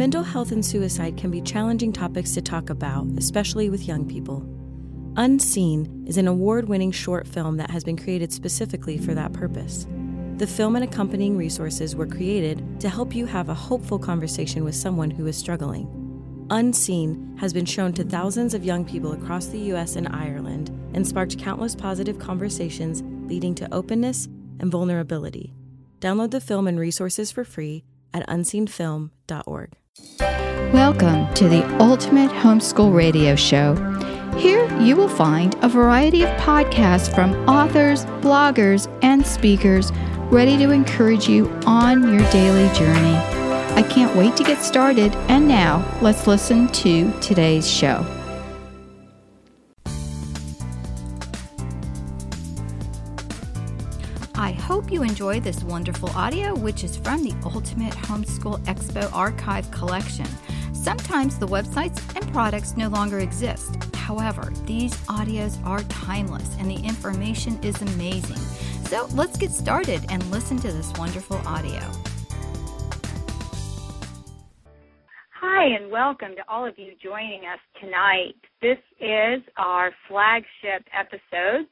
Mental health and suicide can be challenging topics to talk about, especially with young people. Unseen is an award winning short film that has been created specifically for that purpose. The film and accompanying resources were created to help you have a hopeful conversation with someone who is struggling. Unseen has been shown to thousands of young people across the US and Ireland and sparked countless positive conversations leading to openness and vulnerability. Download the film and resources for free at unseenfilm.org. Welcome to the Ultimate Homeschool Radio Show. Here you will find a variety of podcasts from authors, bloggers, and speakers ready to encourage you on your daily journey. I can't wait to get started, and now let's listen to today's show. I hope you enjoy this wonderful audio, which is from the Ultimate Homeschool Expo Archive Collection. Sometimes the websites and products no longer exist. However, these audios are timeless and the information is amazing. So let's get started and listen to this wonderful audio. Hi, and welcome to all of you joining us tonight. This is our flagship episode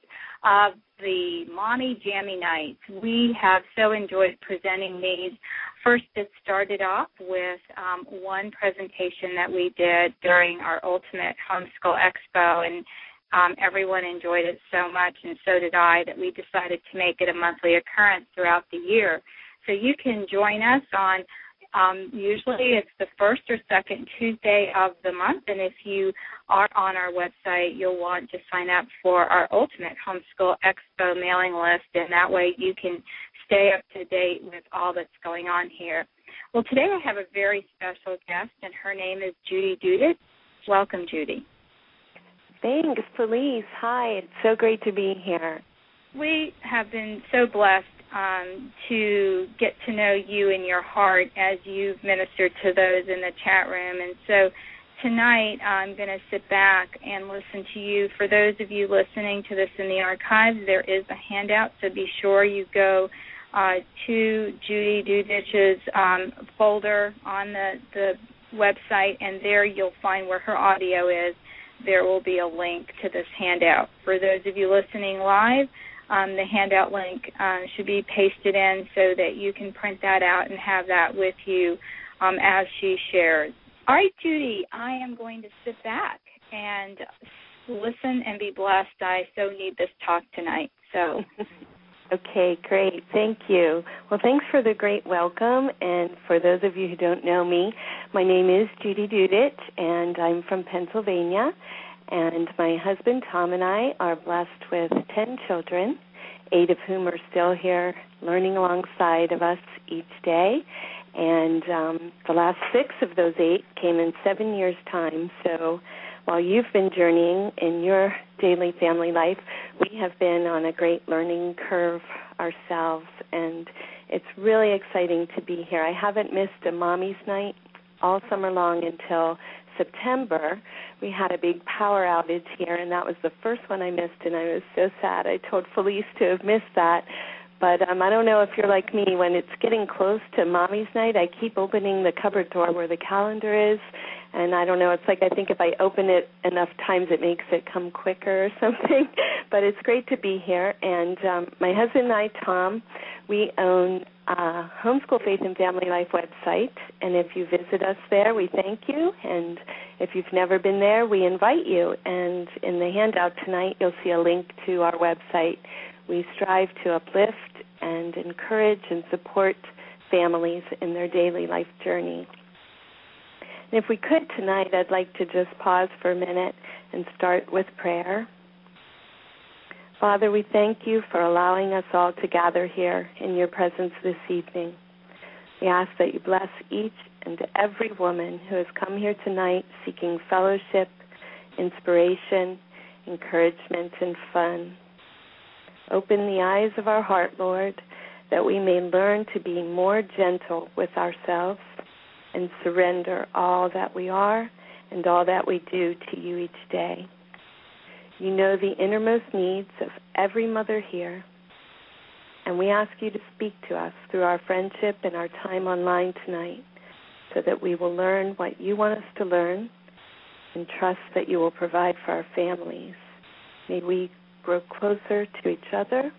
of the Mommy Jammy Nights. We have so enjoyed presenting these. First, it started off with um, one presentation that we did during our Ultimate Homeschool Expo, and um, everyone enjoyed it so much, and so did I, that we decided to make it a monthly occurrence throughout the year. So you can join us on um, usually it's the first or second Tuesday of the month, and if you are on our website, you'll want to sign up for our Ultimate Homeschool Expo mailing list, and that way you can stay up to date with all that's going on here. Well, today I have a very special guest, and her name is Judy Dudich. Welcome, Judy. Thanks, Felice. Hi, it's so great to be here. We have been so blessed um, to get to know you and your heart as you've ministered to those in the chat room. And so tonight I'm going to sit back and listen to you. For those of you listening to this in the archives, there is a handout, so be sure you go uh, to Judy Dudich's um, folder on the, the website, and there you'll find where her audio is. There will be a link to this handout. For those of you listening live, um, the handout link um, should be pasted in so that you can print that out and have that with you um, as she shares. All right, Judy, I am going to sit back and listen and be blessed. I so need this talk tonight. So. Okay, great. Thank you. Well, thanks for the great welcome. And for those of you who don't know me, my name is Judy Dudich, and I'm from Pennsylvania. And my husband Tom and I are blessed with 10 children, eight of whom are still here learning alongside of us each day. And um, the last six of those eight came in seven years' time. So while you've been journeying in your daily family life, we have been on a great learning curve ourselves. And it's really exciting to be here. I haven't missed a mommy's night all summer long until September, we had a big power outage here, and that was the first one I missed, and I was so sad. I told Felice to have missed that. But um, I don't know if you're like me. When it's getting close to mommy's night, I keep opening the cupboard door where the calendar is, and I don't know. It's like I think if I open it enough times, it makes it come quicker or something. but it's great to be here. And um, my husband and I, Tom, we own a Homeschool Faith and Family Life website, and if you visit us there, we thank you. And if you've never been there, we invite you. And in the handout tonight, you'll see a link to our website. We strive to uplift and encourage and support families in their daily life journey. And if we could tonight, I'd like to just pause for a minute and start with prayer. Father, we thank you for allowing us all to gather here in your presence this evening. We ask that you bless each and every woman who has come here tonight seeking fellowship, inspiration, encouragement, and fun. Open the eyes of our heart, Lord, that we may learn to be more gentle with ourselves and surrender all that we are and all that we do to you each day. You know the innermost needs of every mother here, and we ask you to speak to us through our friendship and our time online tonight. so that we will learn what you want us to learn and trust that you will provide for our families. May we grow closer to each other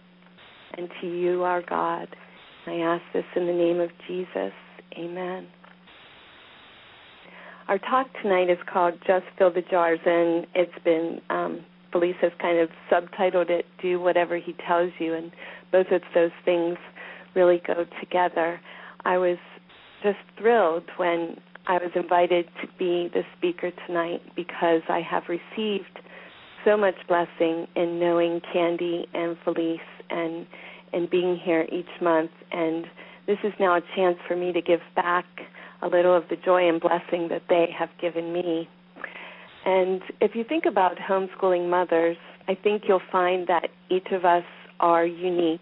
and to you, our God. I ask this in the name of Jesus. Amen. Our talk tonight is called Just Fill the Jars, and it's been, um, Felice has kind of subtitled it, Do Whatever He Tells You, and both of those things really go together. I was just thrilled when I was invited to be the speaker tonight because I have received so much blessing in knowing Candy and Felice and and being here each month and this is now a chance for me to give back a little of the joy and blessing that they have given me. And if you think about homeschooling mothers, I think you'll find that each of us are unique.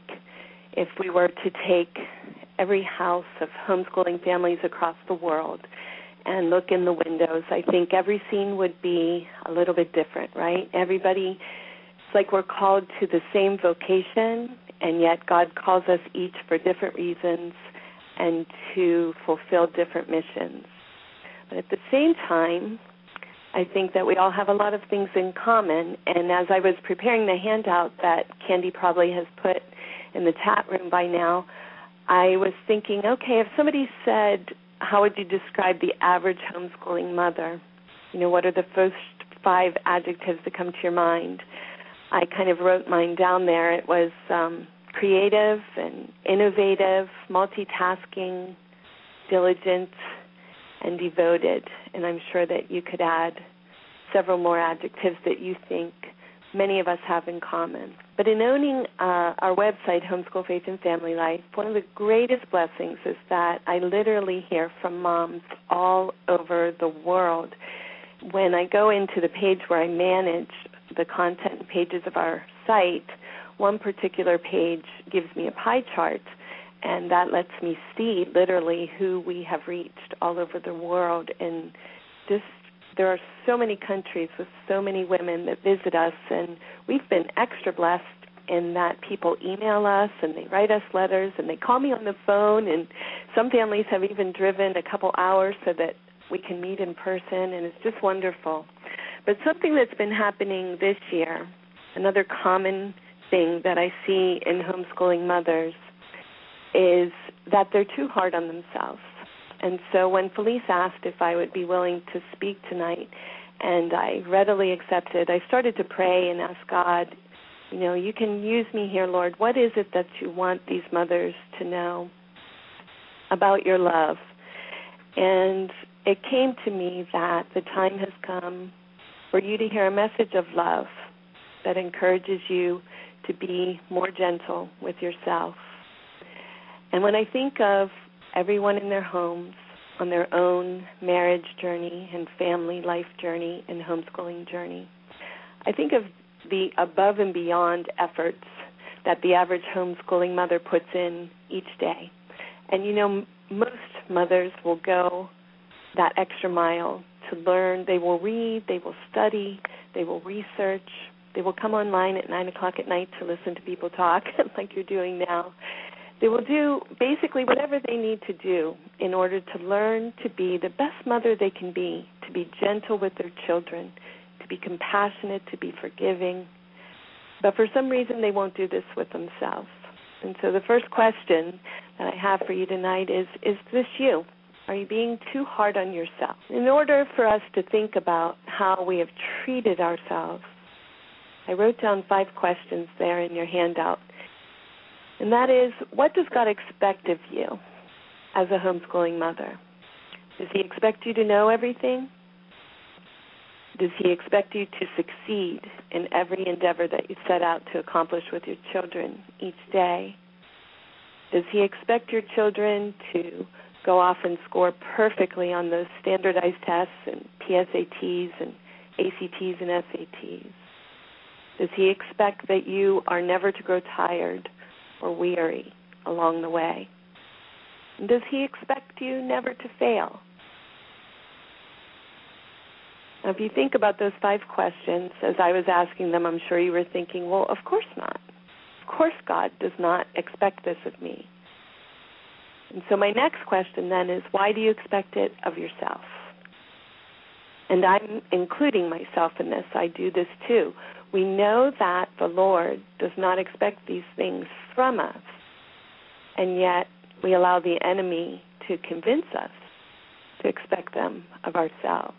If we were to take every house of homeschooling families across the world and look in the windows, I think every scene would be a little bit different, right? Everybody, it's like we're called to the same vocation, and yet God calls us each for different reasons and to fulfill different missions. But at the same time, I think that we all have a lot of things in common. And as I was preparing the handout that Candy probably has put in the chat room by now, I was thinking, okay, if somebody said, how would you describe the average homeschooling mother? You know, what are the first five adjectives that come to your mind? I kind of wrote mine down there. It was um, creative and innovative, multitasking, diligent, and devoted. And I'm sure that you could add several more adjectives that you think many of us have in common. But in owning uh, our website, Homeschool Faith and Family Life, one of the greatest blessings is that I literally hear from moms all over the world. When I go into the page where I manage the content pages of our site, one particular page gives me a pie chart, and that lets me see literally who we have reached all over the world. And just there are so many countries with so many women that visit us, and we've been extra blessed in that people email us and they write us letters and they call me on the phone and some families have even driven a couple hours so that we can meet in person and it's just wonderful. But something that's been happening this year, another common thing that I see in homeschooling mothers is that they're too hard on themselves. And so when Felice asked if I would be willing to speak tonight, and I readily accepted, I started to pray and ask God, you know, you can use me here, Lord. What is it that you want these mothers to know about your love? And it came to me that the time has come for you to hear a message of love that encourages you to be more gentle with yourself. And when I think of everyone in their homes on their own marriage journey and family life journey and homeschooling journey, I think of the above and beyond efforts that the average homeschooling mother puts in each day. And you know, most mothers will go that extra mile to learn. They will read, they will study, they will research, they will come online at 9 o'clock at night to listen to people talk, like you're doing now. They will do basically whatever they need to do in order to learn to be the best mother they can be, to be gentle with their children, to be compassionate, to be forgiving. But for some reason, they won't do this with themselves. And so the first question that I have for you tonight is Is this you? Are you being too hard on yourself? In order for us to think about how we have treated ourselves I wrote down five questions there in your handout. And that is, what does God expect of you as a homeschooling mother? Does He expect you to know everything? Does He expect you to succeed in every endeavor that you set out to accomplish with your children each day? Does He expect your children to go off and score perfectly on those standardized tests and PSATs and ACTs and SATs? Does he expect that you are never to grow tired or weary along the way? Does he expect you never to fail? Now, if you think about those five questions, as I was asking them, I'm sure you were thinking, well, of course not. Of course, God does not expect this of me. And so my next question then is why do you expect it of yourself? And I'm including myself in this. I do this too. We know that the Lord does not expect these things from us. And yet we allow the enemy to convince us to expect them of ourselves.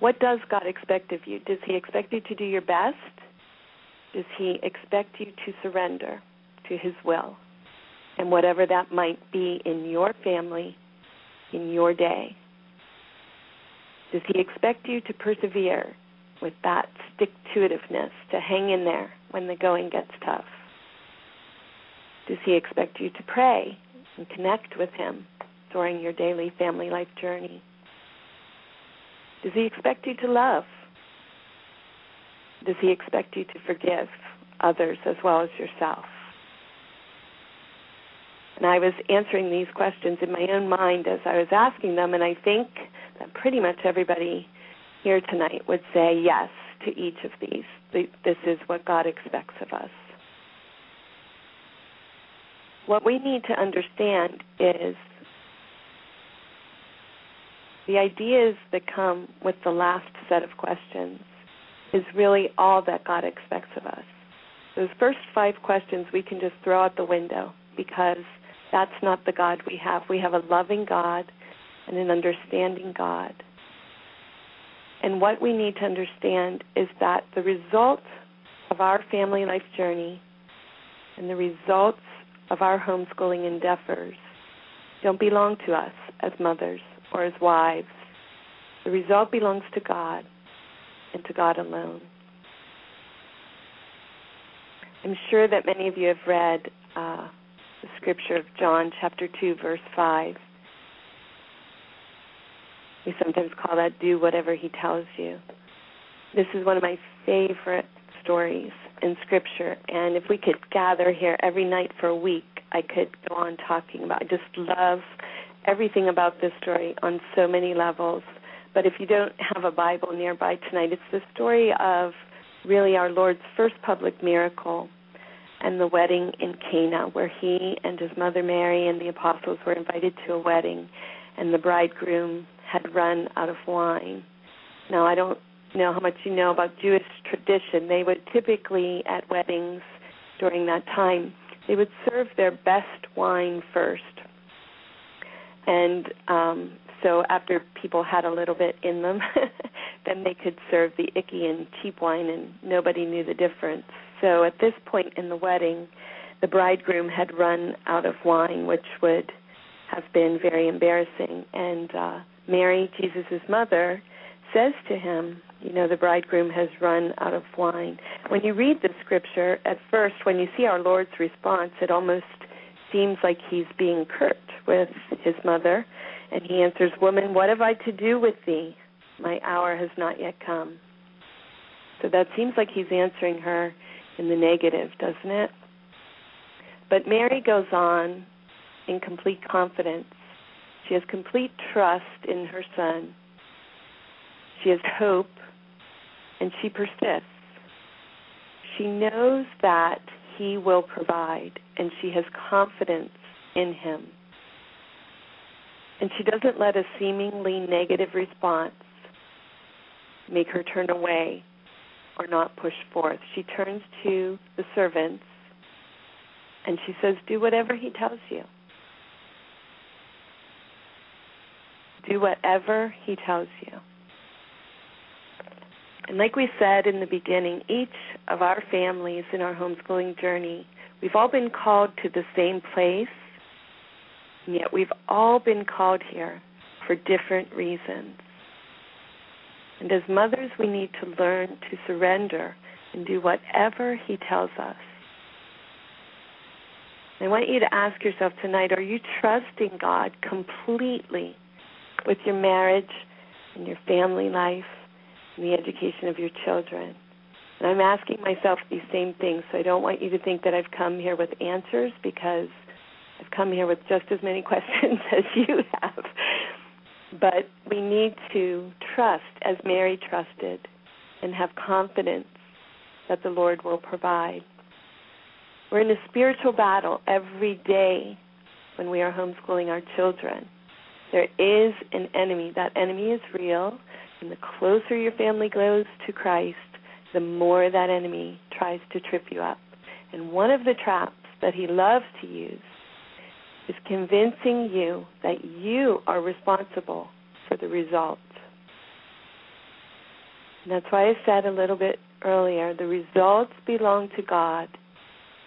What does God expect of you? Does He expect you to do your best? Does He expect you to surrender to His will? And whatever that might be in your family, in your day. Does He expect you to persevere with that stick to itiveness, to hang in there when the going gets tough? Does He expect you to pray and connect with Him during your daily family life journey? Does He expect you to love? Does He expect you to forgive others as well as yourself? And I was answering these questions in my own mind as I was asking them, and I think that pretty much everybody here tonight would say yes to each of these. This is what God expects of us. What we need to understand is the ideas that come with the last set of questions is really all that God expects of us. Those first five questions we can just throw out the window because that's not the God we have. We have a loving God and an understanding God. And what we need to understand is that the results of our family life journey and the results of our homeschooling endeavors don't belong to us as mothers or as wives. The result belongs to God and to God alone. I'm sure that many of you have read uh, the scripture of John chapter 2, verse 5. We sometimes call that do whatever he tells you. This is one of my favorite stories in scripture and if we could gather here every night for a week, I could go on talking about. I just love everything about this story on so many levels. But if you don't have a Bible nearby tonight, it's the story of really our Lord's first public miracle and the wedding in Cana, where he and his mother Mary and the apostles were invited to a wedding, and the bridegroom had run out of wine. Now, I don't know how much you know about Jewish tradition. They would typically, at weddings during that time, they would serve their best wine first. And um, so after people had a little bit in them, then they could serve the icky and cheap wine, and nobody knew the difference. So at this point in the wedding, the bridegroom had run out of wine, which would have been very embarrassing. And uh, Mary, Jesus' mother, says to him, You know, the bridegroom has run out of wine. When you read the scripture, at first, when you see our Lord's response, it almost seems like he's being curt with his mother. And he answers, Woman, what have I to do with thee? My hour has not yet come. So that seems like he's answering her in the negative, doesn't it? But Mary goes on in complete confidence. She has complete trust in her son. She has hope, and she persists. She knows that he will provide, and she has confidence in him. And she doesn't let a seemingly negative response make her turn away or not push forth. She turns to the servants and she says, Do whatever he tells you. Do whatever he tells you. And like we said in the beginning, each of our families in our homeschooling journey, we've all been called to the same place, and yet we've all been called here for different reasons. And as mothers, we need to learn to surrender and do whatever He tells us. I want you to ask yourself tonight are you trusting God completely with your marriage and your family life and the education of your children? And I'm asking myself these same things, so I don't want you to think that I've come here with answers because I've come here with just as many questions as you have. But we need to trust as Mary trusted and have confidence that the Lord will provide. We're in a spiritual battle every day when we are homeschooling our children. There is an enemy. That enemy is real. And the closer your family grows to Christ, the more that enemy tries to trip you up. And one of the traps that he loves to use is convincing you that you are responsible for the results. And that's why I said a little bit earlier the results belong to God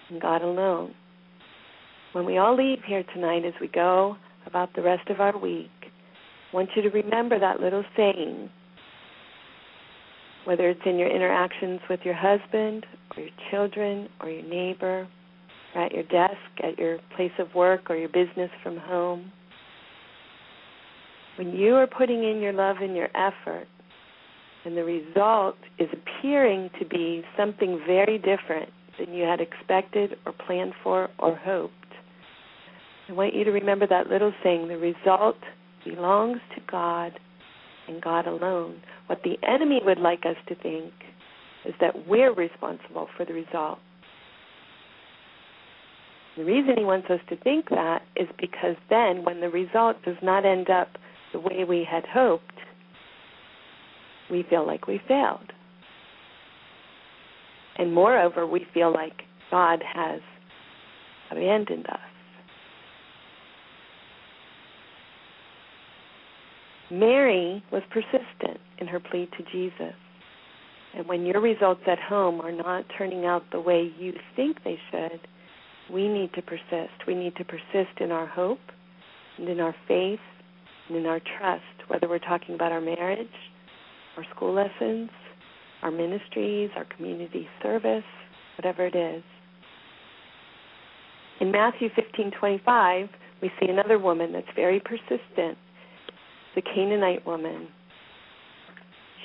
and God alone. When we all leave here tonight, as we go about the rest of our week, I want you to remember that little saying, whether it's in your interactions with your husband or your children or your neighbor, or at your desk, at your place of work, or your business from home. When you are putting in your love and your effort, and the result is appearing to be something very different than you had expected or planned for or hoped. I want you to remember that little saying the result belongs to God and God alone. What the enemy would like us to think is that we're responsible for the result. The reason he wants us to think that is because then, when the result does not end up the way we had hoped, we feel like we failed. And moreover, we feel like God has abandoned us. Mary was persistent in her plea to Jesus. And when your results at home are not turning out the way you think they should, we need to persist. We need to persist in our hope and in our faith and in our trust, whether we're talking about our marriage our school lessons, our ministries, our community service, whatever it is. In Matthew 15:25, we see another woman that's very persistent, the Canaanite woman.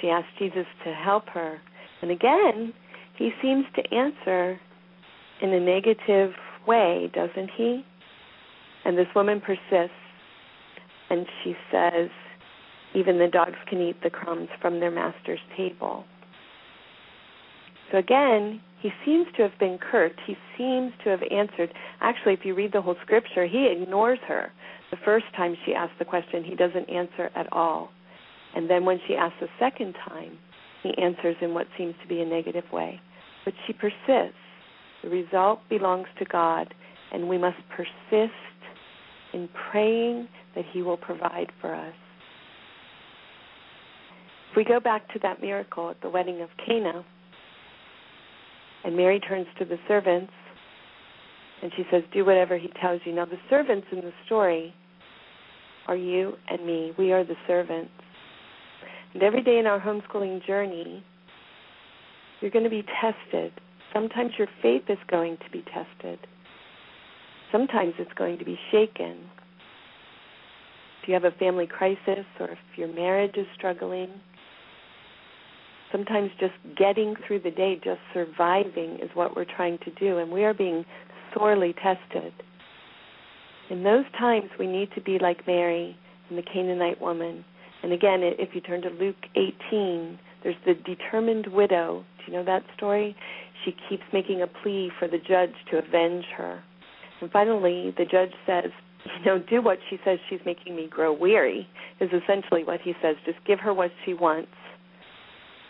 She asks Jesus to help her, and again, he seems to answer in a negative way, doesn't he? And this woman persists, and she says, even the dogs can eat the crumbs from their master's table. So again, he seems to have been curt. He seems to have answered. Actually, if you read the whole scripture, he ignores her. The first time she asks the question, he doesn't answer at all. And then when she asks the second time, he answers in what seems to be a negative way. But she persists. The result belongs to God, and we must persist in praying that he will provide for us. If we go back to that miracle at the wedding of Cana, and Mary turns to the servants and she says, Do whatever he tells you. Now, the servants in the story are you and me. We are the servants. And every day in our homeschooling journey, you're going to be tested. Sometimes your faith is going to be tested, sometimes it's going to be shaken. If you have a family crisis or if your marriage is struggling, sometimes just getting through the day, just surviving is what we're trying to do, and we are being sorely tested. In those times, we need to be like Mary and the Canaanite woman. And again, if you turn to Luke 18, there's the determined widow. Do you know that story? She keeps making a plea for the judge to avenge her. And finally, the judge says, you know, do what she says she's making me grow weary, is essentially what he says. Just give her what she wants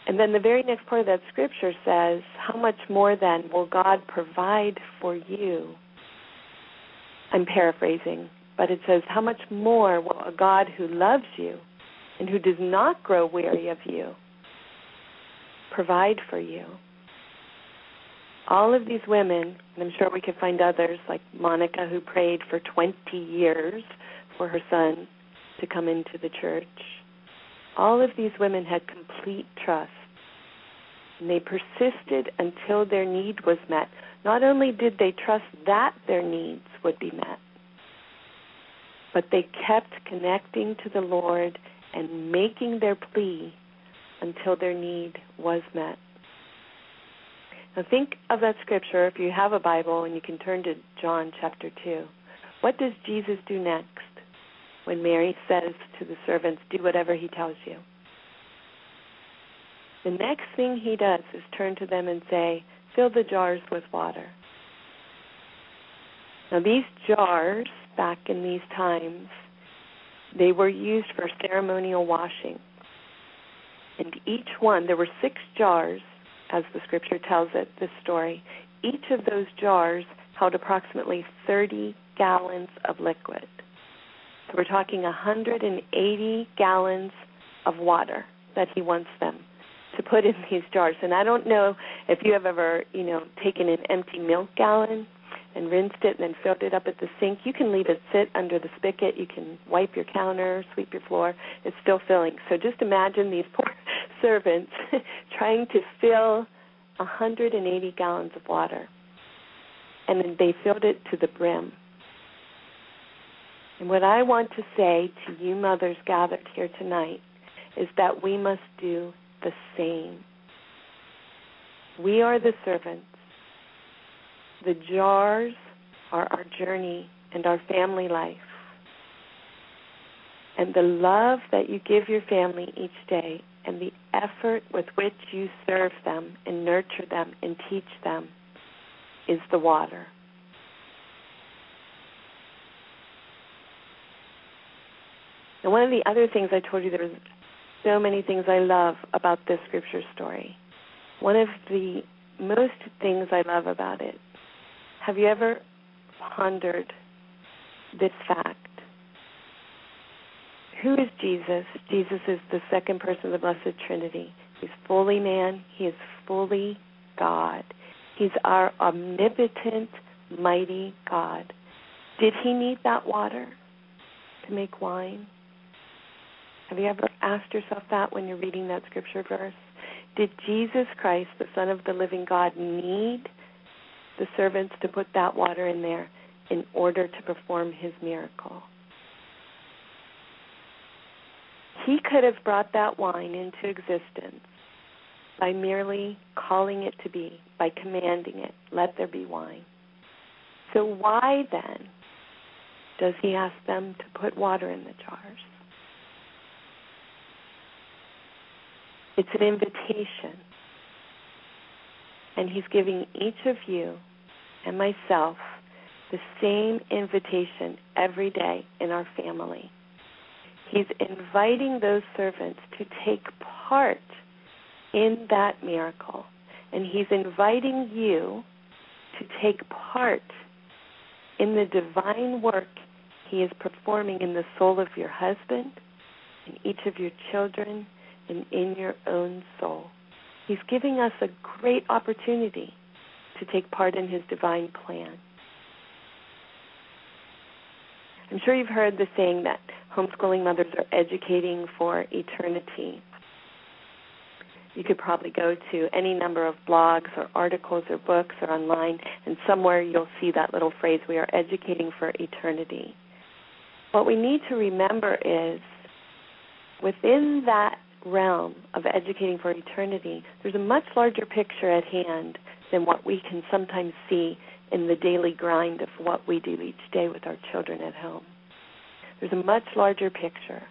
and then the very next part of that scripture says, How much more then will God provide for you? I'm paraphrasing, but it says, How much more will a God who loves you and who does not grow weary of you provide for you? All of these women, and I'm sure we could find others like Monica, who prayed for 20 years for her son to come into the church all of these women had complete trust. And they persisted until their need was met. Not only did they trust that their needs would be met, but they kept connecting to the Lord and making their plea until their need was met. Now think of that scripture if you have a Bible and you can turn to John chapter 2. What does Jesus do next? when Mary says to the servants, Do whatever he tells you. The next thing he does is turn to them and say, Fill the jars with water. Now, these jars back in these times, they were used for ceremonial washing. And each one, there were six jars, as the scripture tells it, this story. Each of those jars held approximately 30 gallons of liquid. So we're talking 180 gallons of water that he wants them to put in these jars. And I don't know if you have ever, you know, taken an empty milk gallon and rinsed it and then filled it up at the sink. You can leave it sit under the spigot. You can wipe your counter, sweep your floor. It's still filling. So just imagine these poor servants trying to fill 180 gallons of water. And then they filled it to the brim. And what I want to say to you mothers gathered here tonight is that we must do the same. We are the servants. The jars are our journey and our family life. And the love that you give your family each day and the effort with which you serve them and nurture them and teach them is the water. And one of the other things I told you there was so many things I love about this scripture story. One of the most things I love about it, have you ever pondered this fact? Who is Jesus? Jesus is the second person of the Blessed Trinity. He's fully man, he is fully God. He's our omnipotent, mighty God. Did he need that water to make wine? Have you ever asked yourself that when you're reading that scripture verse? Did Jesus Christ, the Son of the living God, need the servants to put that water in there in order to perform his miracle? He could have brought that wine into existence by merely calling it to be, by commanding it, let there be wine. So, why then does he ask them to put water in the jars? It's an invitation. And He's giving each of you and myself the same invitation every day in our family. He's inviting those servants to take part in that miracle. And He's inviting you to take part in the divine work He is performing in the soul of your husband, in each of your children, and in your own soul. He's giving us a great opportunity to take part in His divine plan. I'm sure you've heard the saying that homeschooling mothers are educating for eternity. You could probably go to any number of blogs or articles or books or online, and somewhere you'll see that little phrase, we are educating for eternity. What we need to remember is within that realm of educating for eternity, there's a much larger picture at hand than what we can sometimes see in the daily grind of what we do each day with our children at home. There's a much larger picture.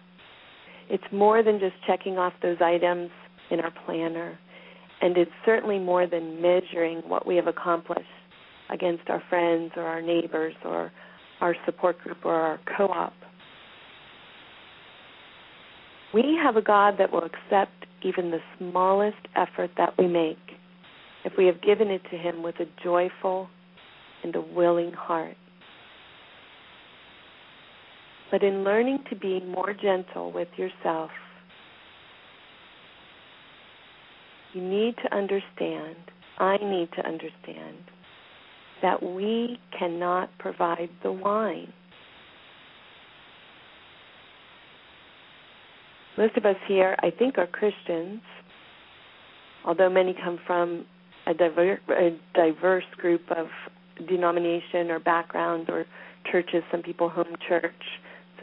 It's more than just checking off those items in our planner, and it's certainly more than measuring what we have accomplished against our friends or our neighbors or our support group or our co op we have a God that will accept even the smallest effort that we make if we have given it to Him with a joyful and a willing heart. But in learning to be more gentle with yourself, you need to understand, I need to understand, that we cannot provide the wine. Most of us here, I think, are Christians, although many come from a, diver- a diverse group of denomination or background or churches. Some people home church,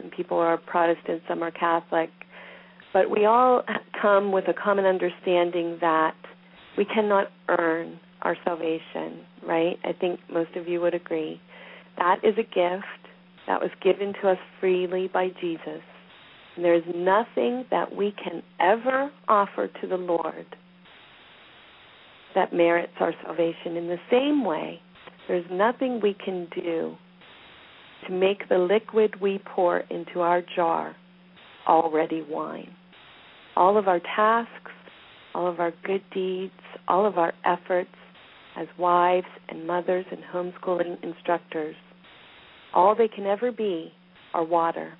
some people are Protestant, some are Catholic. But we all come with a common understanding that we cannot earn our salvation, right? I think most of you would agree. That is a gift that was given to us freely by Jesus. And there's nothing that we can ever offer to the Lord that merits our salvation. In the same way, there's nothing we can do to make the liquid we pour into our jar already wine. All of our tasks, all of our good deeds, all of our efforts as wives and mothers and homeschooling instructors, all they can ever be are water.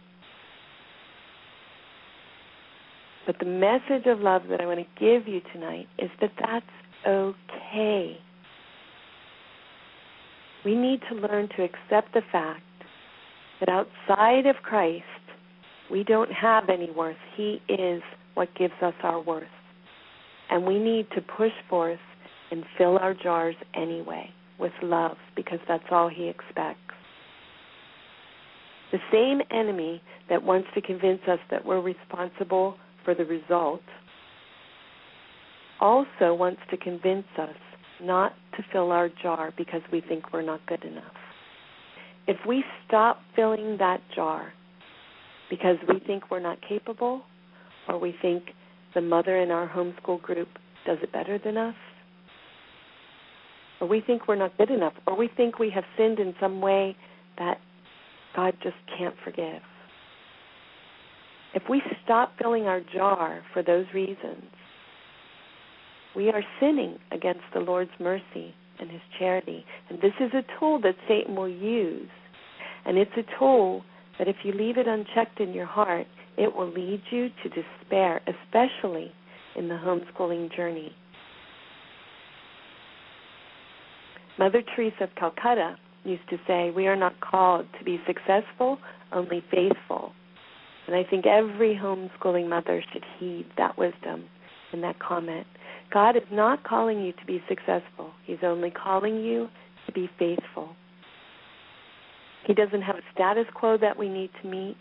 But the message of love that I want to give you tonight is that that's okay. We need to learn to accept the fact that outside of Christ, we don't have any worth. He is what gives us our worth. And we need to push forth and fill our jars anyway with love because that's all He expects. The same enemy that wants to convince us that we're responsible for the result also wants to convince us not to fill our jar because we think we're not good enough. If we stop filling that jar because we think we're not capable or we think the mother in our homeschool group does it better than us, or we think we're not good enough, or we think we have sinned in some way that God just can't forgive. If we stop filling our jar for those reasons, we are sinning against the Lord's mercy and His charity. And this is a tool that Satan will use. And it's a tool that if you leave it unchecked in your heart, it will lead you to despair, especially in the homeschooling journey. Mother Teresa of Calcutta used to say, We are not called to be successful, only faithful. And I think every homeschooling mother should heed that wisdom in that comment. God is not calling you to be successful, He's only calling you to be faithful. He doesn't have a status quo that we need to meet.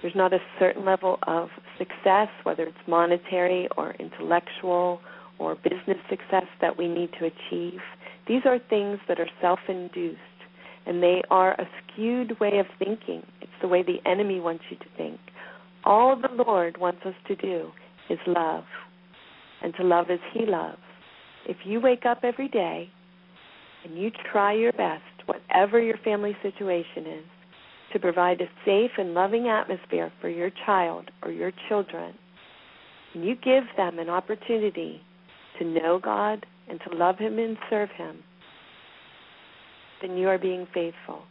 There's not a certain level of success, whether it's monetary or intellectual or business success, that we need to achieve. These are things that are self induced, and they are a skewed way of thinking. The way the enemy wants you to think. All the Lord wants us to do is love, and to love as He loves. If you wake up every day and you try your best, whatever your family situation is, to provide a safe and loving atmosphere for your child or your children, and you give them an opportunity to know God and to love Him and serve Him, then you are being faithful.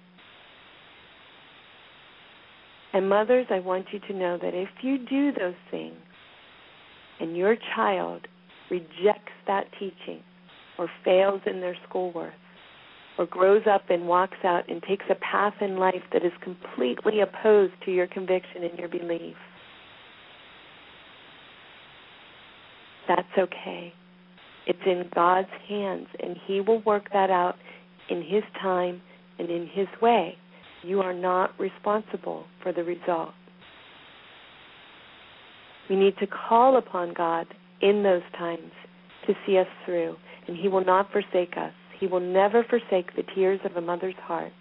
And mothers, I want you to know that if you do those things and your child rejects that teaching or fails in their schoolwork or grows up and walks out and takes a path in life that is completely opposed to your conviction and your belief, that's okay. It's in God's hands, and He will work that out in His time and in His way. You are not responsible for the result. We need to call upon God in those times to see us through, and He will not forsake us. He will never forsake the tears of a mother's heart.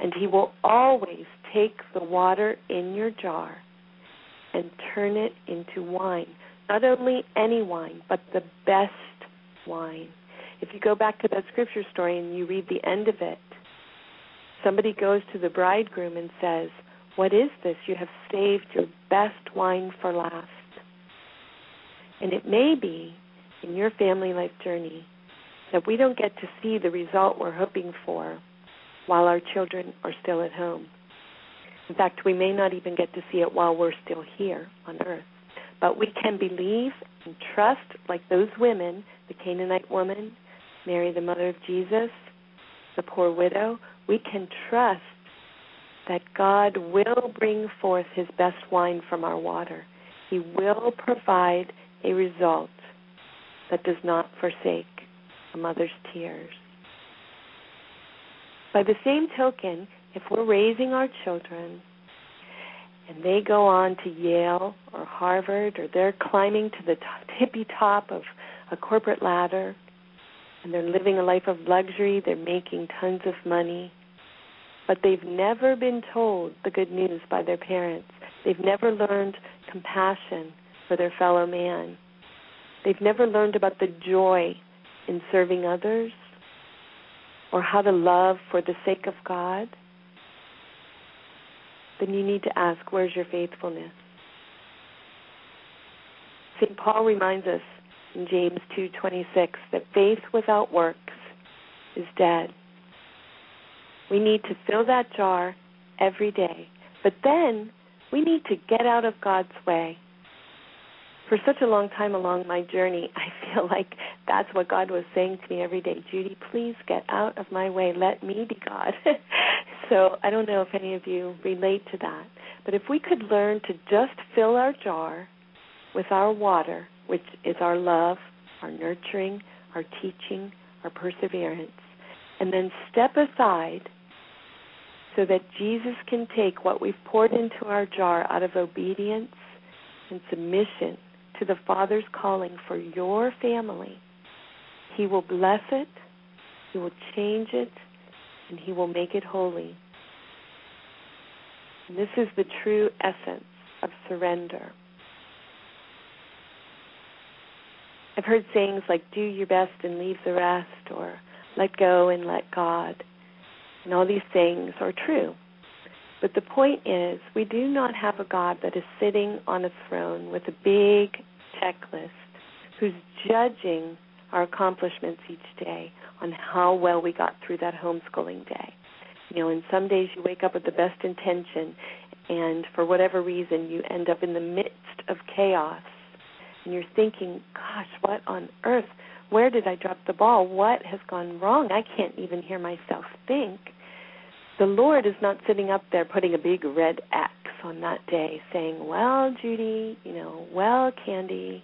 And He will always take the water in your jar and turn it into wine not only any wine, but the best wine. If you go back to that scripture story and you read the end of it, somebody goes to the bridegroom and says, What is this? You have saved your best wine for last. And it may be in your family life journey that we don't get to see the result we're hoping for while our children are still at home. In fact, we may not even get to see it while we're still here on earth. But we can believe and trust, like those women, the Canaanite woman, Mary, the mother of Jesus, the poor widow, we can trust that God will bring forth his best wine from our water. He will provide a result that does not forsake a mother's tears. By the same token, if we're raising our children and they go on to Yale or Harvard or they're climbing to the tippy top of a corporate ladder and they're living a life of luxury, they're making tons of money, but they've never been told the good news by their parents. They've never learned compassion for their fellow man. They've never learned about the joy in serving others or how to love for the sake of God then you need to ask, where's your faithfulness? St. Paul reminds us in James 2:26 that faith without works is dead. We need to fill that jar every day. But then we need to get out of God's way. For such a long time along my journey, I feel like that's what God was saying to me every day. Judy, please get out of my way. Let me be God. so I don't know if any of you relate to that. But if we could learn to just fill our jar with our water, which is our love, our nurturing, our teaching, our perseverance, and then step aside so that Jesus can take what we've poured into our jar out of obedience and submission to the Father's calling for your family. He will bless it, He will change it, and He will make it holy. And this is the true essence of surrender. I've heard sayings like do your best and leave the rest, or let go and let God. And all these things are true. But the point is, we do not have a God that is sitting on a throne with a big checklist who's judging our accomplishments each day on how well we got through that homeschooling day. You know, and some days you wake up with the best intention, and for whatever reason, you end up in the midst of chaos. And you're thinking, gosh, what on earth? Where did I drop the ball? What has gone wrong? I can't even hear myself think. The Lord is not sitting up there putting a big red X on that day saying, Well, Judy, you know, well, Candy,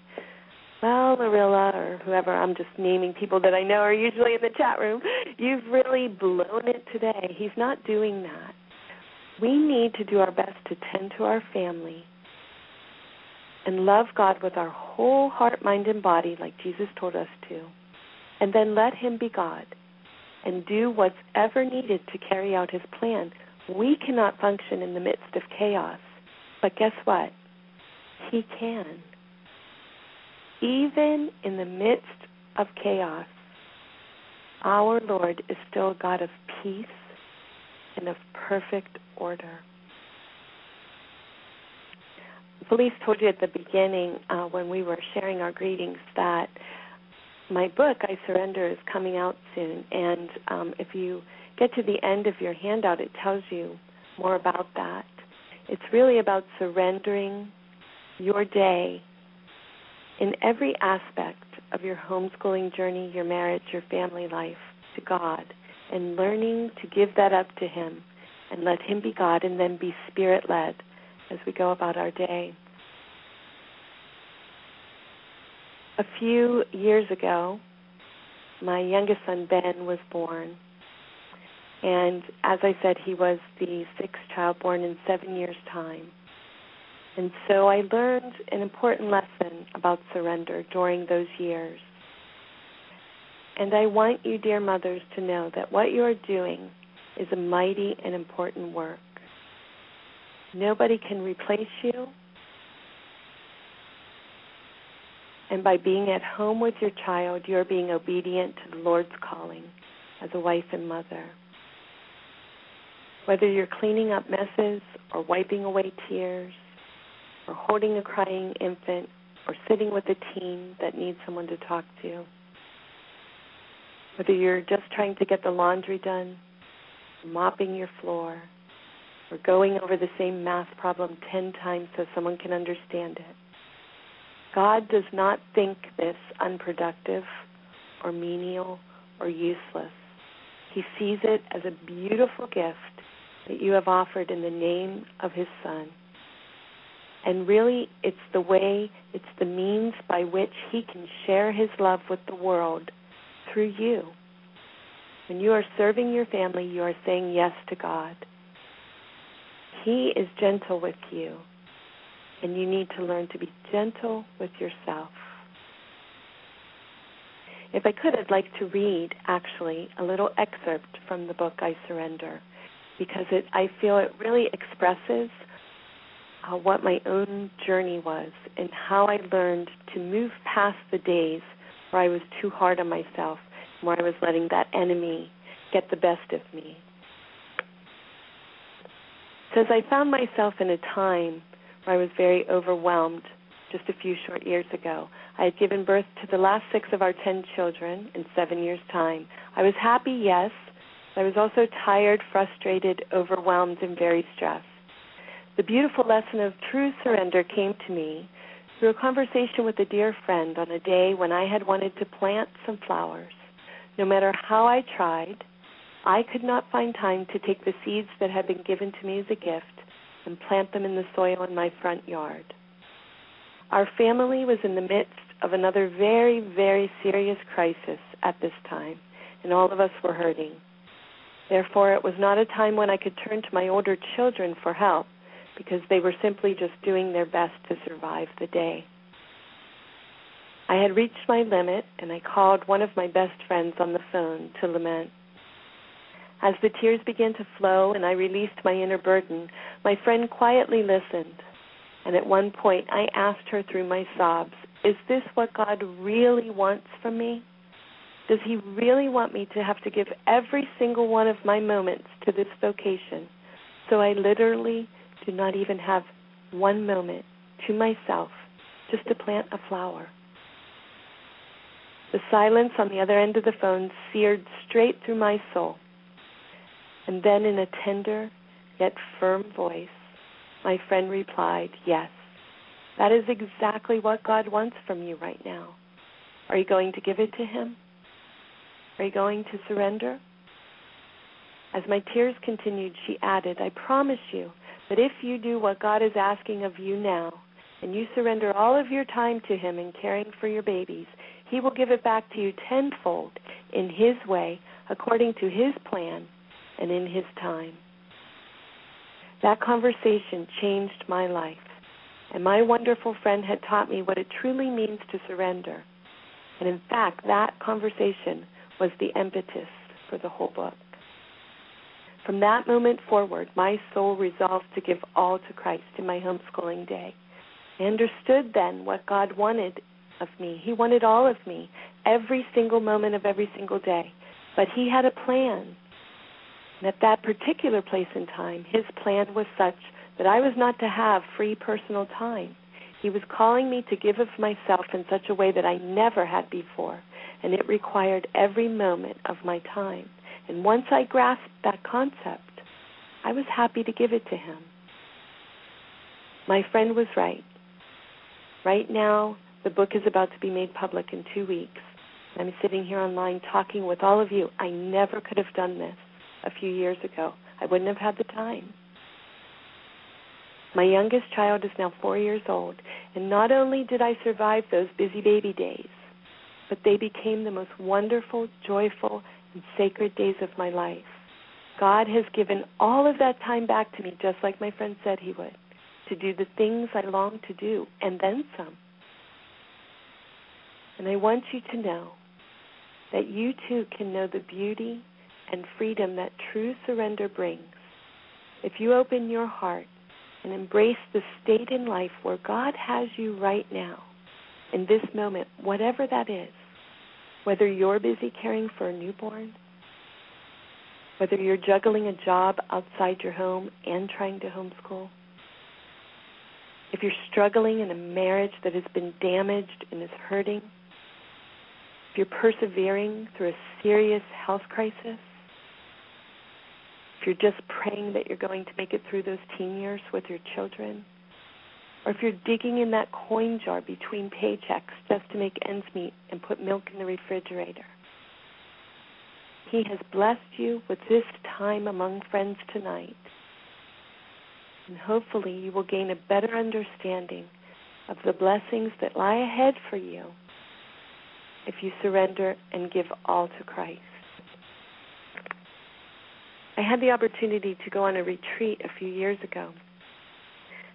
well, Marilla, or whoever, I'm just naming people that I know are usually in the chat room, you've really blown it today. He's not doing that. We need to do our best to tend to our family and love God with our whole heart, mind, and body, like Jesus told us to, and then let Him be God and do what's ever needed to carry out His plan. We cannot function in the midst of chaos, but guess what? He can. Even in the midst of chaos, our Lord is still a God of peace and of perfect order. Felice told you at the beginning uh, when we were sharing our greetings that my book, I Surrender, is coming out soon. And um, if you get to the end of your handout, it tells you more about that. It's really about surrendering your day in every aspect of your homeschooling journey, your marriage, your family life to God, and learning to give that up to Him and let Him be God and then be spirit led as we go about our day. A few years ago, my youngest son Ben was born. And as I said, he was the sixth child born in seven years' time. And so I learned an important lesson about surrender during those years. And I want you, dear mothers, to know that what you are doing is a mighty and important work. Nobody can replace you. And by being at home with your child, you're being obedient to the Lord's calling as a wife and mother. Whether you're cleaning up messes or wiping away tears or holding a crying infant or sitting with a teen that needs someone to talk to. Whether you're just trying to get the laundry done, mopping your floor, or going over the same math problem 10 times so someone can understand it. God does not think this unproductive or menial or useless. He sees it as a beautiful gift that you have offered in the name of His Son. And really, it's the way, it's the means by which He can share His love with the world through you. When you are serving your family, you are saying yes to God. He is gentle with you, and you need to learn to be gentle with yourself. If I could, I'd like to read actually a little excerpt from the book I Surrender because it I feel it really expresses uh, what my own journey was and how I learned to move past the days where I was too hard on myself, where I was letting that enemy get the best of me. Says, I found myself in a time where I was very overwhelmed just a few short years ago. I had given birth to the last six of our ten children in seven years' time. I was happy, yes. But I was also tired, frustrated, overwhelmed, and very stressed. The beautiful lesson of true surrender came to me through a conversation with a dear friend on a day when I had wanted to plant some flowers. No matter how I tried, I could not find time to take the seeds that had been given to me as a gift and plant them in the soil in my front yard. Our family was in the midst of another very, very serious crisis at this time, and all of us were hurting. Therefore, it was not a time when I could turn to my older children for help because they were simply just doing their best to survive the day. I had reached my limit, and I called one of my best friends on the phone to lament. As the tears began to flow and I released my inner burden, my friend quietly listened. And at one point, I asked her through my sobs, Is this what God really wants from me? Does He really want me to have to give every single one of my moments to this vocation? So I literally do not even have one moment to myself just to plant a flower. The silence on the other end of the phone seared straight through my soul. And then, in a tender yet firm voice, my friend replied, Yes, that is exactly what God wants from you right now. Are you going to give it to Him? Are you going to surrender? As my tears continued, she added, I promise you that if you do what God is asking of you now, and you surrender all of your time to Him in caring for your babies, He will give it back to you tenfold in His way, according to His plan, and in His time. That conversation changed my life, and my wonderful friend had taught me what it truly means to surrender. And in fact, that conversation was the impetus for the whole book. From that moment forward, my soul resolved to give all to Christ in my homeschooling day. I understood then what God wanted of me. He wanted all of me, every single moment of every single day. But He had a plan. And at that particular place in time, His plan was such that I was not to have free personal time. He was calling me to give of myself in such a way that I never had before, and it required every moment of my time. And once I grasped that concept, I was happy to give it to him. My friend was right. Right now, the book is about to be made public in two weeks. I'm sitting here online talking with all of you. I never could have done this a few years ago. I wouldn't have had the time. My youngest child is now four years old, and not only did I survive those busy baby days, but they became the most wonderful, joyful, and sacred days of my life. God has given all of that time back to me, just like my friend said he would, to do the things I long to do, and then some. And I want you to know that you too can know the beauty and freedom that true surrender brings. If you open your heart and embrace the state in life where God has you right now, in this moment, whatever that is, whether you're busy caring for a newborn, whether you're juggling a job outside your home and trying to homeschool, if you're struggling in a marriage that has been damaged and is hurting, if you're persevering through a serious health crisis, you're just praying that you're going to make it through those teen years with your children, or if you're digging in that coin jar between paychecks just to make ends meet and put milk in the refrigerator. He has blessed you with this time among friends tonight. And hopefully you will gain a better understanding of the blessings that lie ahead for you if you surrender and give all to Christ. I had the opportunity to go on a retreat a few years ago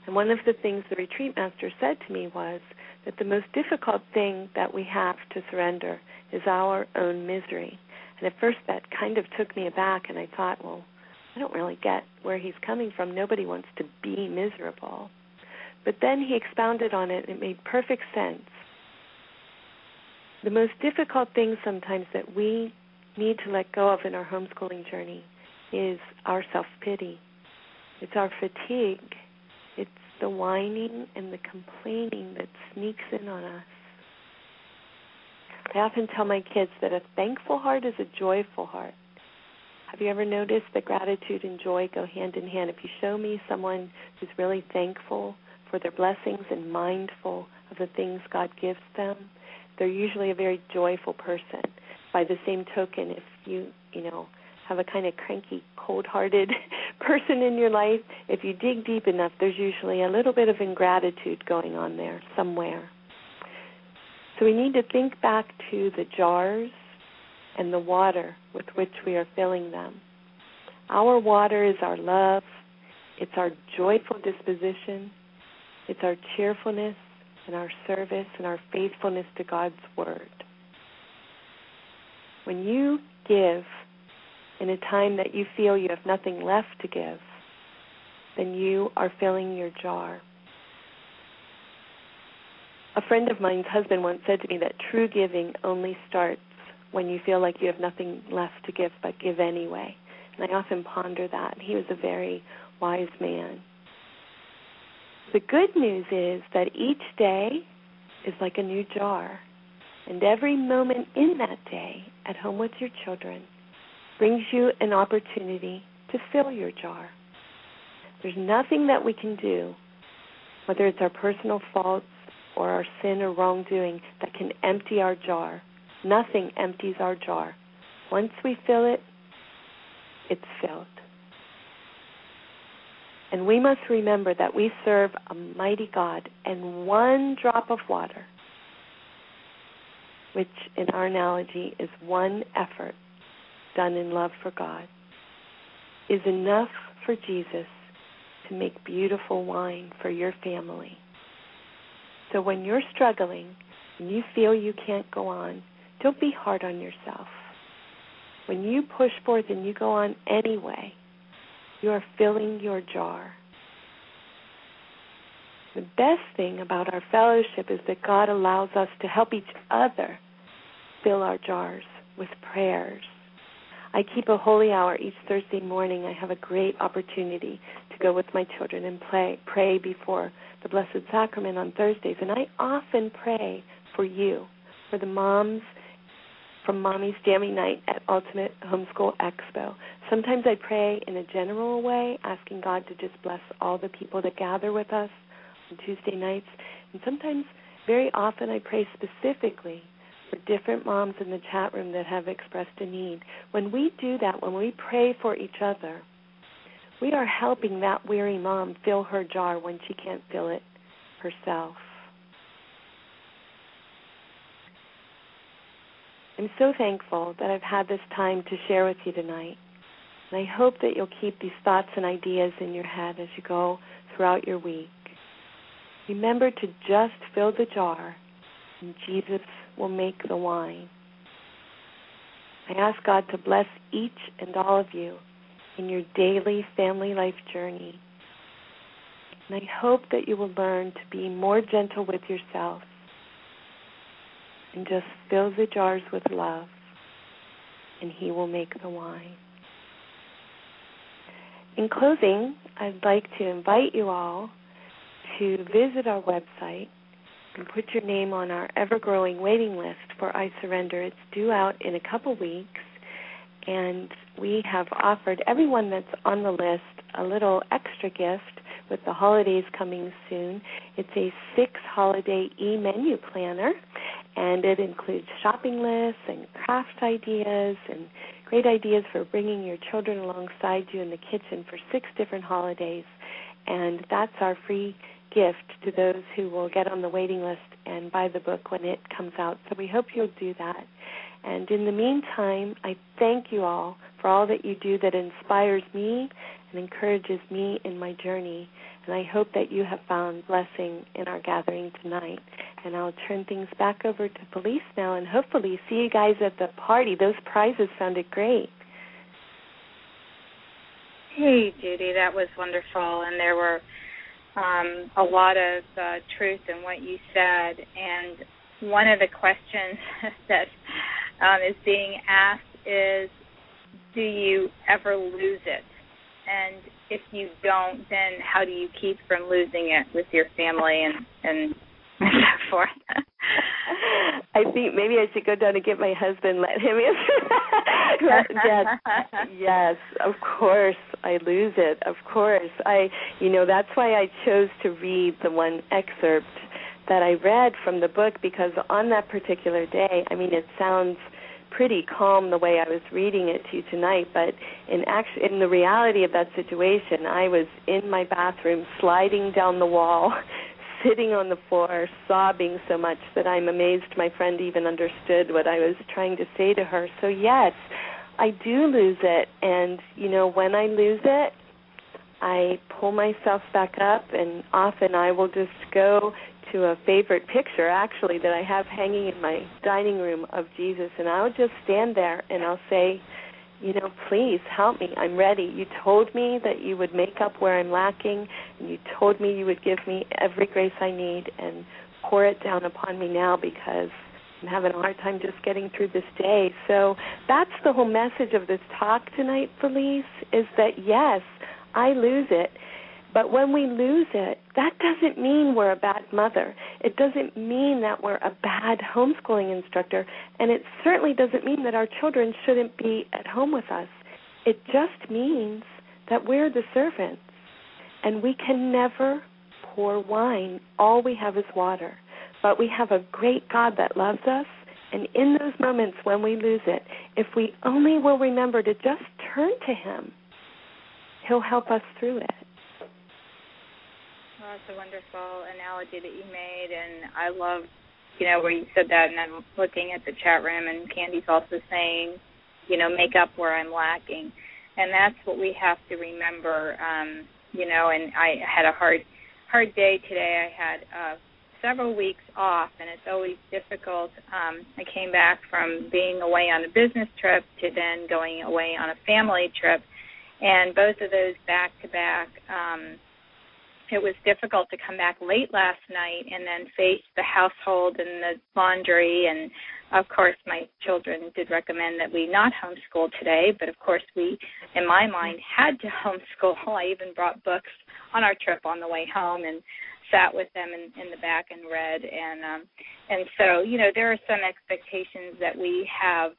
and one of the things the retreat master said to me was that the most difficult thing that we have to surrender is our own misery. And at first that kind of took me aback, and I thought, well, I don't really get where he's coming from. Nobody wants to be miserable. But then he expounded on it, and it made perfect sense. The most difficult thing sometimes that we need to let go of in our homeschooling journey is our self pity It's our fatigue. It's the whining and the complaining that sneaks in on us. I often tell my kids that a thankful heart is a joyful heart. Have you ever noticed that gratitude and joy go hand in hand? If you show me someone who's really thankful for their blessings and mindful of the things God gives them, they're usually a very joyful person. By the same token, if you, you know, have a kind of cranky, cold-hearted person in your life, if you dig deep enough, there's usually a little bit of ingratitude going on there somewhere. So we need to think back to the jars and the water with which we are filling them. Our water is our love, it's our joyful disposition, it's our cheerfulness and our service and our faithfulness to God's Word. When you give in a time that you feel you have nothing left to give, then you are filling your jar. A friend of mine's husband once said to me that true giving only starts when you feel like you have nothing left to give but give anyway. And I often ponder that. He was a very wise man. The good news is that each day is like a new jar. And every moment in that day, at home with your children, brings you an opportunity to fill your jar. There's nothing that we can do, whether it's our personal faults or our sin or wrongdoing that can empty our jar. Nothing empties our jar. Once we fill it, it's filled. And we must remember that we serve a mighty God, and one drop of water, which in our analogy is one effort done in love for God, is enough for Jesus to make beautiful wine for your family. So when you're struggling and you feel you can't go on, don't be hard on yourself. When you push forth and you go on anyway, you are filling your jar. The best thing about our fellowship is that God allows us to help each other fill our jars with prayers. I keep a holy hour each Thursday morning. I have a great opportunity to go with my children and play, pray before the Blessed Sacrament on Thursdays. And I often pray for you, for the moms from Mommy's Jammy Night at Ultimate Homeschool Expo. Sometimes I pray in a general way, asking God to just bless all the people that gather with us on Tuesday nights. And sometimes, very often, I pray specifically for different moms in the chat room that have expressed a need. When we do that, when we pray for each other, we are helping that weary mom fill her jar when she can't fill it herself. I'm so thankful that I've had this time to share with you tonight. And I hope that you'll keep these thoughts and ideas in your head as you go throughout your week. Remember to just fill the jar, and Jesus will make the wine. I ask God to bless each and all of you in your daily family life journey. And I hope that you will learn to be more gentle with yourself and just fill the jars with love, and He will make the wine. In closing, I'd like to invite you all to visit our website and put your name on our ever growing waiting list for I Surrender. It's due out in a couple weeks, and we have offered everyone that's on the list a little extra gift with the holidays coming soon. It's a six holiday e menu planner, and it includes shopping lists and craft ideas and great ideas for bringing your children alongside you in the kitchen for six different holidays. And that's our free gift to those who will get on the waiting list and buy the book when it comes out. So we hope you'll do that. And in the meantime, I thank you all for all that you do that inspires me and encourages me in my journey. And I hope that you have found blessing in our gathering tonight. And I'll turn things back over to Felice now and hopefully see you guys at the party. Those prizes sounded great. Hey, Judy, that was wonderful. And there were um, a lot of uh, truth in what you said. And one of the questions that um, is being asked is, do you ever lose it? And if you don't, then how do you keep from losing it with your family and and so forth? I think maybe I should go down and get my husband, let him answer. yes, yes, of course I lose it. Of course, I, you know, that's why I chose to read the one excerpt that I read from the book because on that particular day, I mean, it sounds pretty calm the way I was reading it to you tonight, but in act- in the reality of that situation, I was in my bathroom sliding down the wall, sitting on the floor, sobbing so much that I'm amazed my friend even understood what I was trying to say to her. So yes, I do lose it and you know when I lose it, I pull myself back up and often I will just go to a favorite picture actually that I have hanging in my dining room of Jesus and I'll just stand there and I'll say, you know, please help me. I'm ready. You told me that you would make up where I'm lacking and you told me you would give me every grace I need and pour it down upon me now because I'm having a hard time just getting through this day. So that's the whole message of this talk tonight, Felice, is that yes, I lose it but when we lose it, that doesn't mean we're a bad mother. It doesn't mean that we're a bad homeschooling instructor. And it certainly doesn't mean that our children shouldn't be at home with us. It just means that we're the servants. And we can never pour wine. All we have is water. But we have a great God that loves us. And in those moments when we lose it, if we only will remember to just turn to Him, He'll help us through it. That's a wonderful analogy that you made, and I love, you know, where you said that. And I'm looking at the chat room, and Candy's also saying, you know, make up where I'm lacking, and that's what we have to remember. Um, you know, and I had a hard, hard day today. I had uh, several weeks off, and it's always difficult. Um, I came back from being away on a business trip to then going away on a family trip, and both of those back to back. Um, it was difficult to come back late last night and then face the household and the laundry. And of course my children did recommend that we not homeschool today. But of course we in my mind had to homeschool i even brought books on our trip on the way home and sat with them in, in the back and read. And um and so you know there are some expectations that we have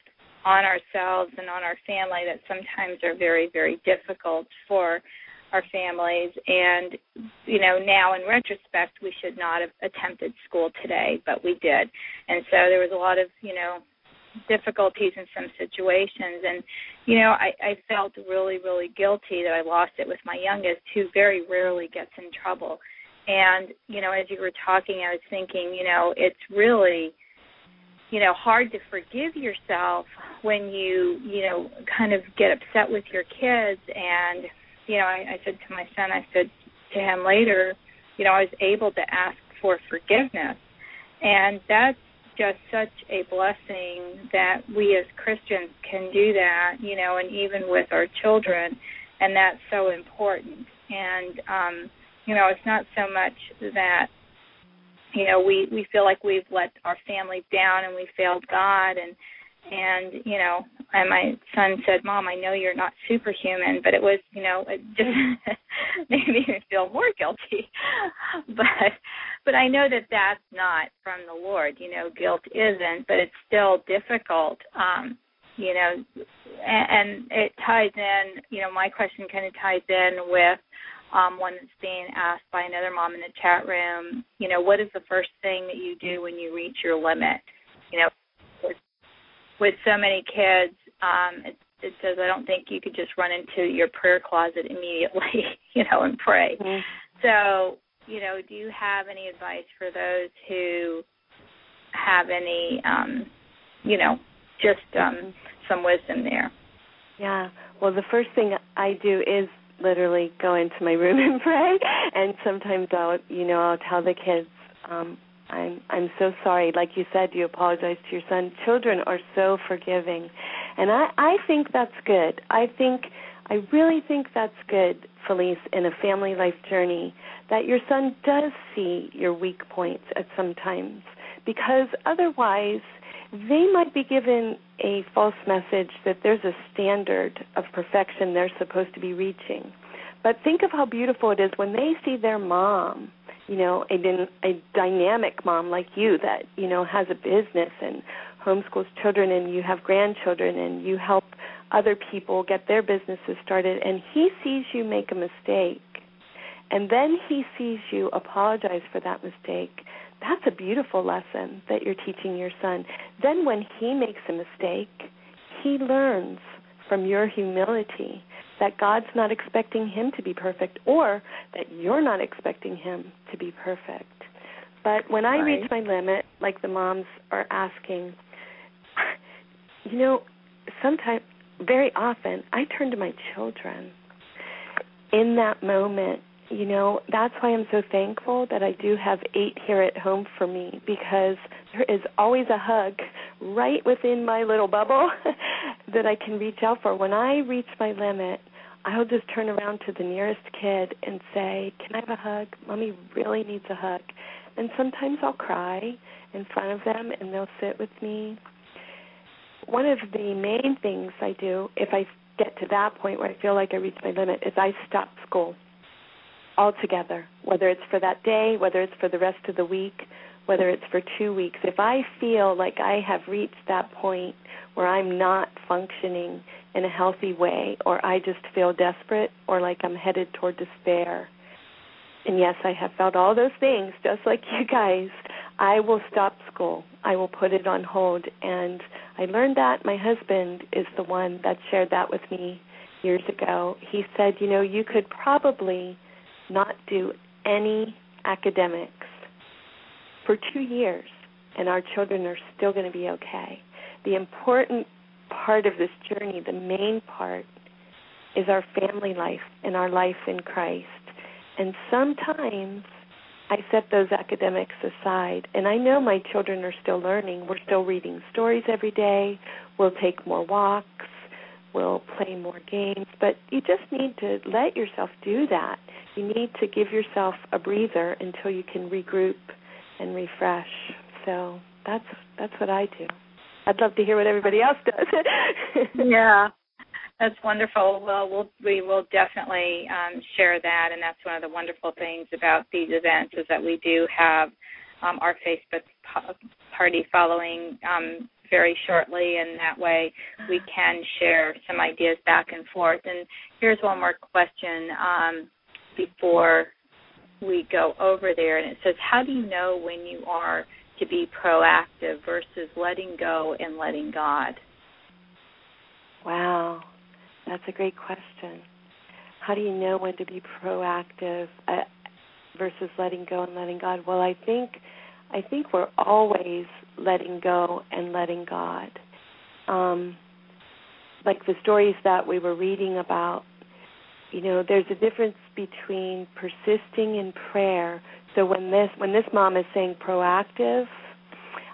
on ourselves and on our family that sometimes are very very difficult for our families. And you know now in retrospect we should not have attempted school today but we did. And so there was a lot of you know difficulties in some situations. And you know i i felt really really guilty that i lost it with my youngest who very rarely gets in trouble. And you know as you were talking i was thinking you know it's really you know hard to forgive yourself when you you know kind of get upset with your kids and you know, I, I said to my son, I said to him later, you know, I was able to ask for forgiveness. And that's just such a blessing that we as Christians can do that, you know, and even with our children. And that's so important. And, um, you know, it's not so much that, you know, we, we feel like we've let our family down and we failed God and, and you know and my son said mom i know you're not superhuman but it was you know it just made me feel more guilty but but i know that that's not from the lord you know guilt isn't but it's still difficult um you know and, and it ties in you know my question kind of ties in with um, one that's being asked by another mom in the chat room. You know, what is the first thing that you do when you reach your limit? You know, with so many kids, um, it, it says I don't think you could just run into your prayer closet immediately, you know, and pray. Mm-hmm. So, you know, do you have any advice for those who have any, um, you know, just um, mm-hmm. some wisdom there? Yeah. Well, the first thing I do is literally go into my room and pray, and sometimes I'll, you know, I'll tell the kids, um, I'm I'm so sorry. Like you said, you apologize to your son. Children are so forgiving. And I I think that's good. I think I really think that's good, Felice, in a family life journey that your son does see your weak points at some times because otherwise they might be given a false message that there's a standard of perfection they're supposed to be reaching. but think of how beautiful it is when they see their mom, you know, a, a dynamic mom like you that, you know, has a business and homeschools children and you have grandchildren and you help other people get their businesses started and he sees you make a mistake and then he sees you apologize for that mistake that's a beautiful lesson that you're teaching your son. Then when he makes a mistake he learns from your humility that God's not expecting him to be perfect or that you're not expecting him to be perfect. But when I reach my limit, like the moms are asking, you know, sometimes, very often, I turn to my children in that moment. You know, that's why I'm so thankful that I do have eight here at home for me because there is always a hug right within my little bubble that I can reach out for. When I reach my limit, I'll just turn around to the nearest kid and say, Can I have a hug? Mommy really needs a hug. And sometimes I'll cry in front of them and they'll sit with me. One of the main things I do if I get to that point where I feel like I reach my limit is I stop school altogether, whether it's for that day, whether it's for the rest of the week, whether it's for two weeks. If I feel like I have reached that point where I'm not functioning in a healthy way, or I just feel desperate, or like I'm headed toward despair. And yes, I have felt all those things, just like you guys. I will stop school. I will put it on hold. And I learned that my husband is the one that shared that with me years ago. He said, you know, you could probably not do any academics for two years, and our children are still going to be okay. The important part of this journey, the main part, is our family life and our life in Christ. And sometimes I set those academics aside. And I know my children are still learning. We're still reading stories every day. We'll take more walks. We'll play more games. But you just need to let yourself do that. You need to give yourself a breather until you can regroup and refresh. So that's that's what I do. I'd love to hear what everybody else does. yeah, that's wonderful. Well, we'll we will definitely um, share that, and that's one of the wonderful things about these events is that we do have um, our Facebook party following um, very shortly, and that way we can share some ideas back and forth. And here's one more question um, before we go over there, and it says, "How do you know when you are?" to be proactive versus letting go and letting God? Wow, that's a great question. How do you know when to be proactive uh, versus letting go and letting God? Well, I think I think we're always letting go and letting God. Um, like the stories that we were reading about, you know, there's a difference between persisting in prayer so when this when this mom is saying proactive,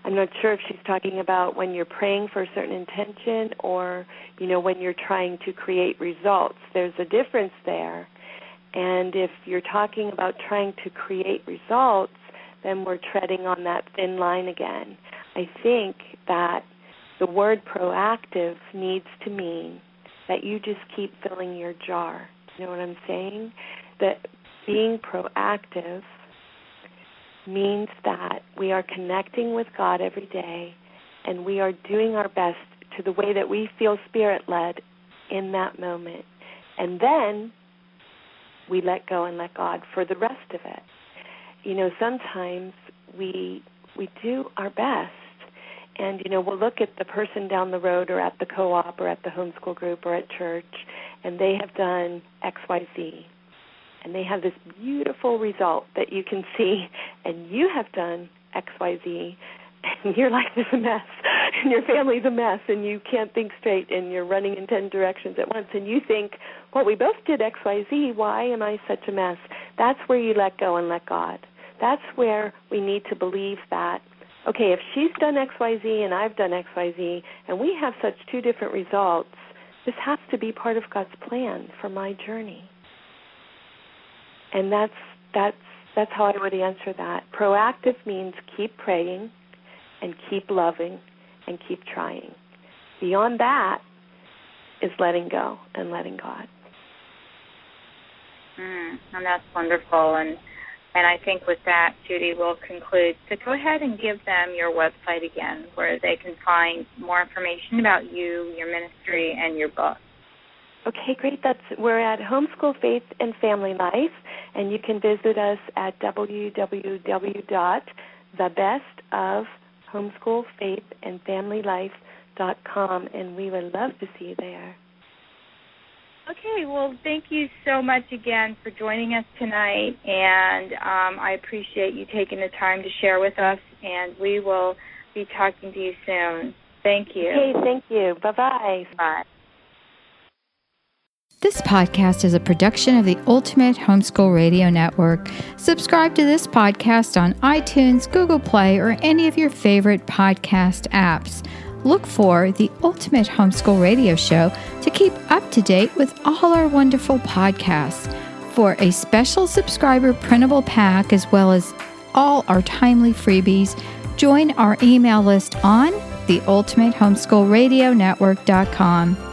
I'm not sure if she's talking about when you're praying for a certain intention or you know when you're trying to create results. There's a difference there. And if you're talking about trying to create results, then we're treading on that thin line again. I think that the word proactive needs to mean that you just keep filling your jar. You know what I'm saying? That being proactive means that we are connecting with God every day and we are doing our best to the way that we feel spirit led in that moment. And then we let go and let God for the rest of it. You know, sometimes we we do our best and you know we'll look at the person down the road or at the co-op or at the homeschool group or at church and they have done xyz and they have this beautiful result that you can see, and you have done XYZ, and your life is a mess, and your family's a mess, and you can't think straight, and you're running in 10 directions at once, and you think, well, we both did XYZ, why am I such a mess? That's where you let go and let God. That's where we need to believe that okay, if she's done XYZ and I've done XYZ, and we have such two different results, this has to be part of God's plan for my journey and that's that's that's how I would answer that. Proactive means keep praying and keep loving and keep trying. Beyond that is letting go and letting God. Mm, and that's wonderful. And and I think with that, Judy, we'll conclude. So go ahead and give them your website again, where they can find more information about you, your ministry, and your book. Okay, great. That's we're at Homeschool Faith and Family Life, and you can visit us at www.thebestofhomeschoolfaithandfamilylife.com, and we would love to see you there. Okay, well, thank you so much again for joining us tonight, and um, I appreciate you taking the time to share with us, and we will be talking to you soon. Thank you. Okay, thank you. Bye-bye. Bye. This podcast is a production of the Ultimate Homeschool Radio Network. Subscribe to this podcast on iTunes, Google Play, or any of your favorite podcast apps. Look for the Ultimate Homeschool Radio Show to keep up to date with all our wonderful podcasts. For a special subscriber printable pack, as well as all our timely freebies, join our email list on the ultimate homeschool radio network.com.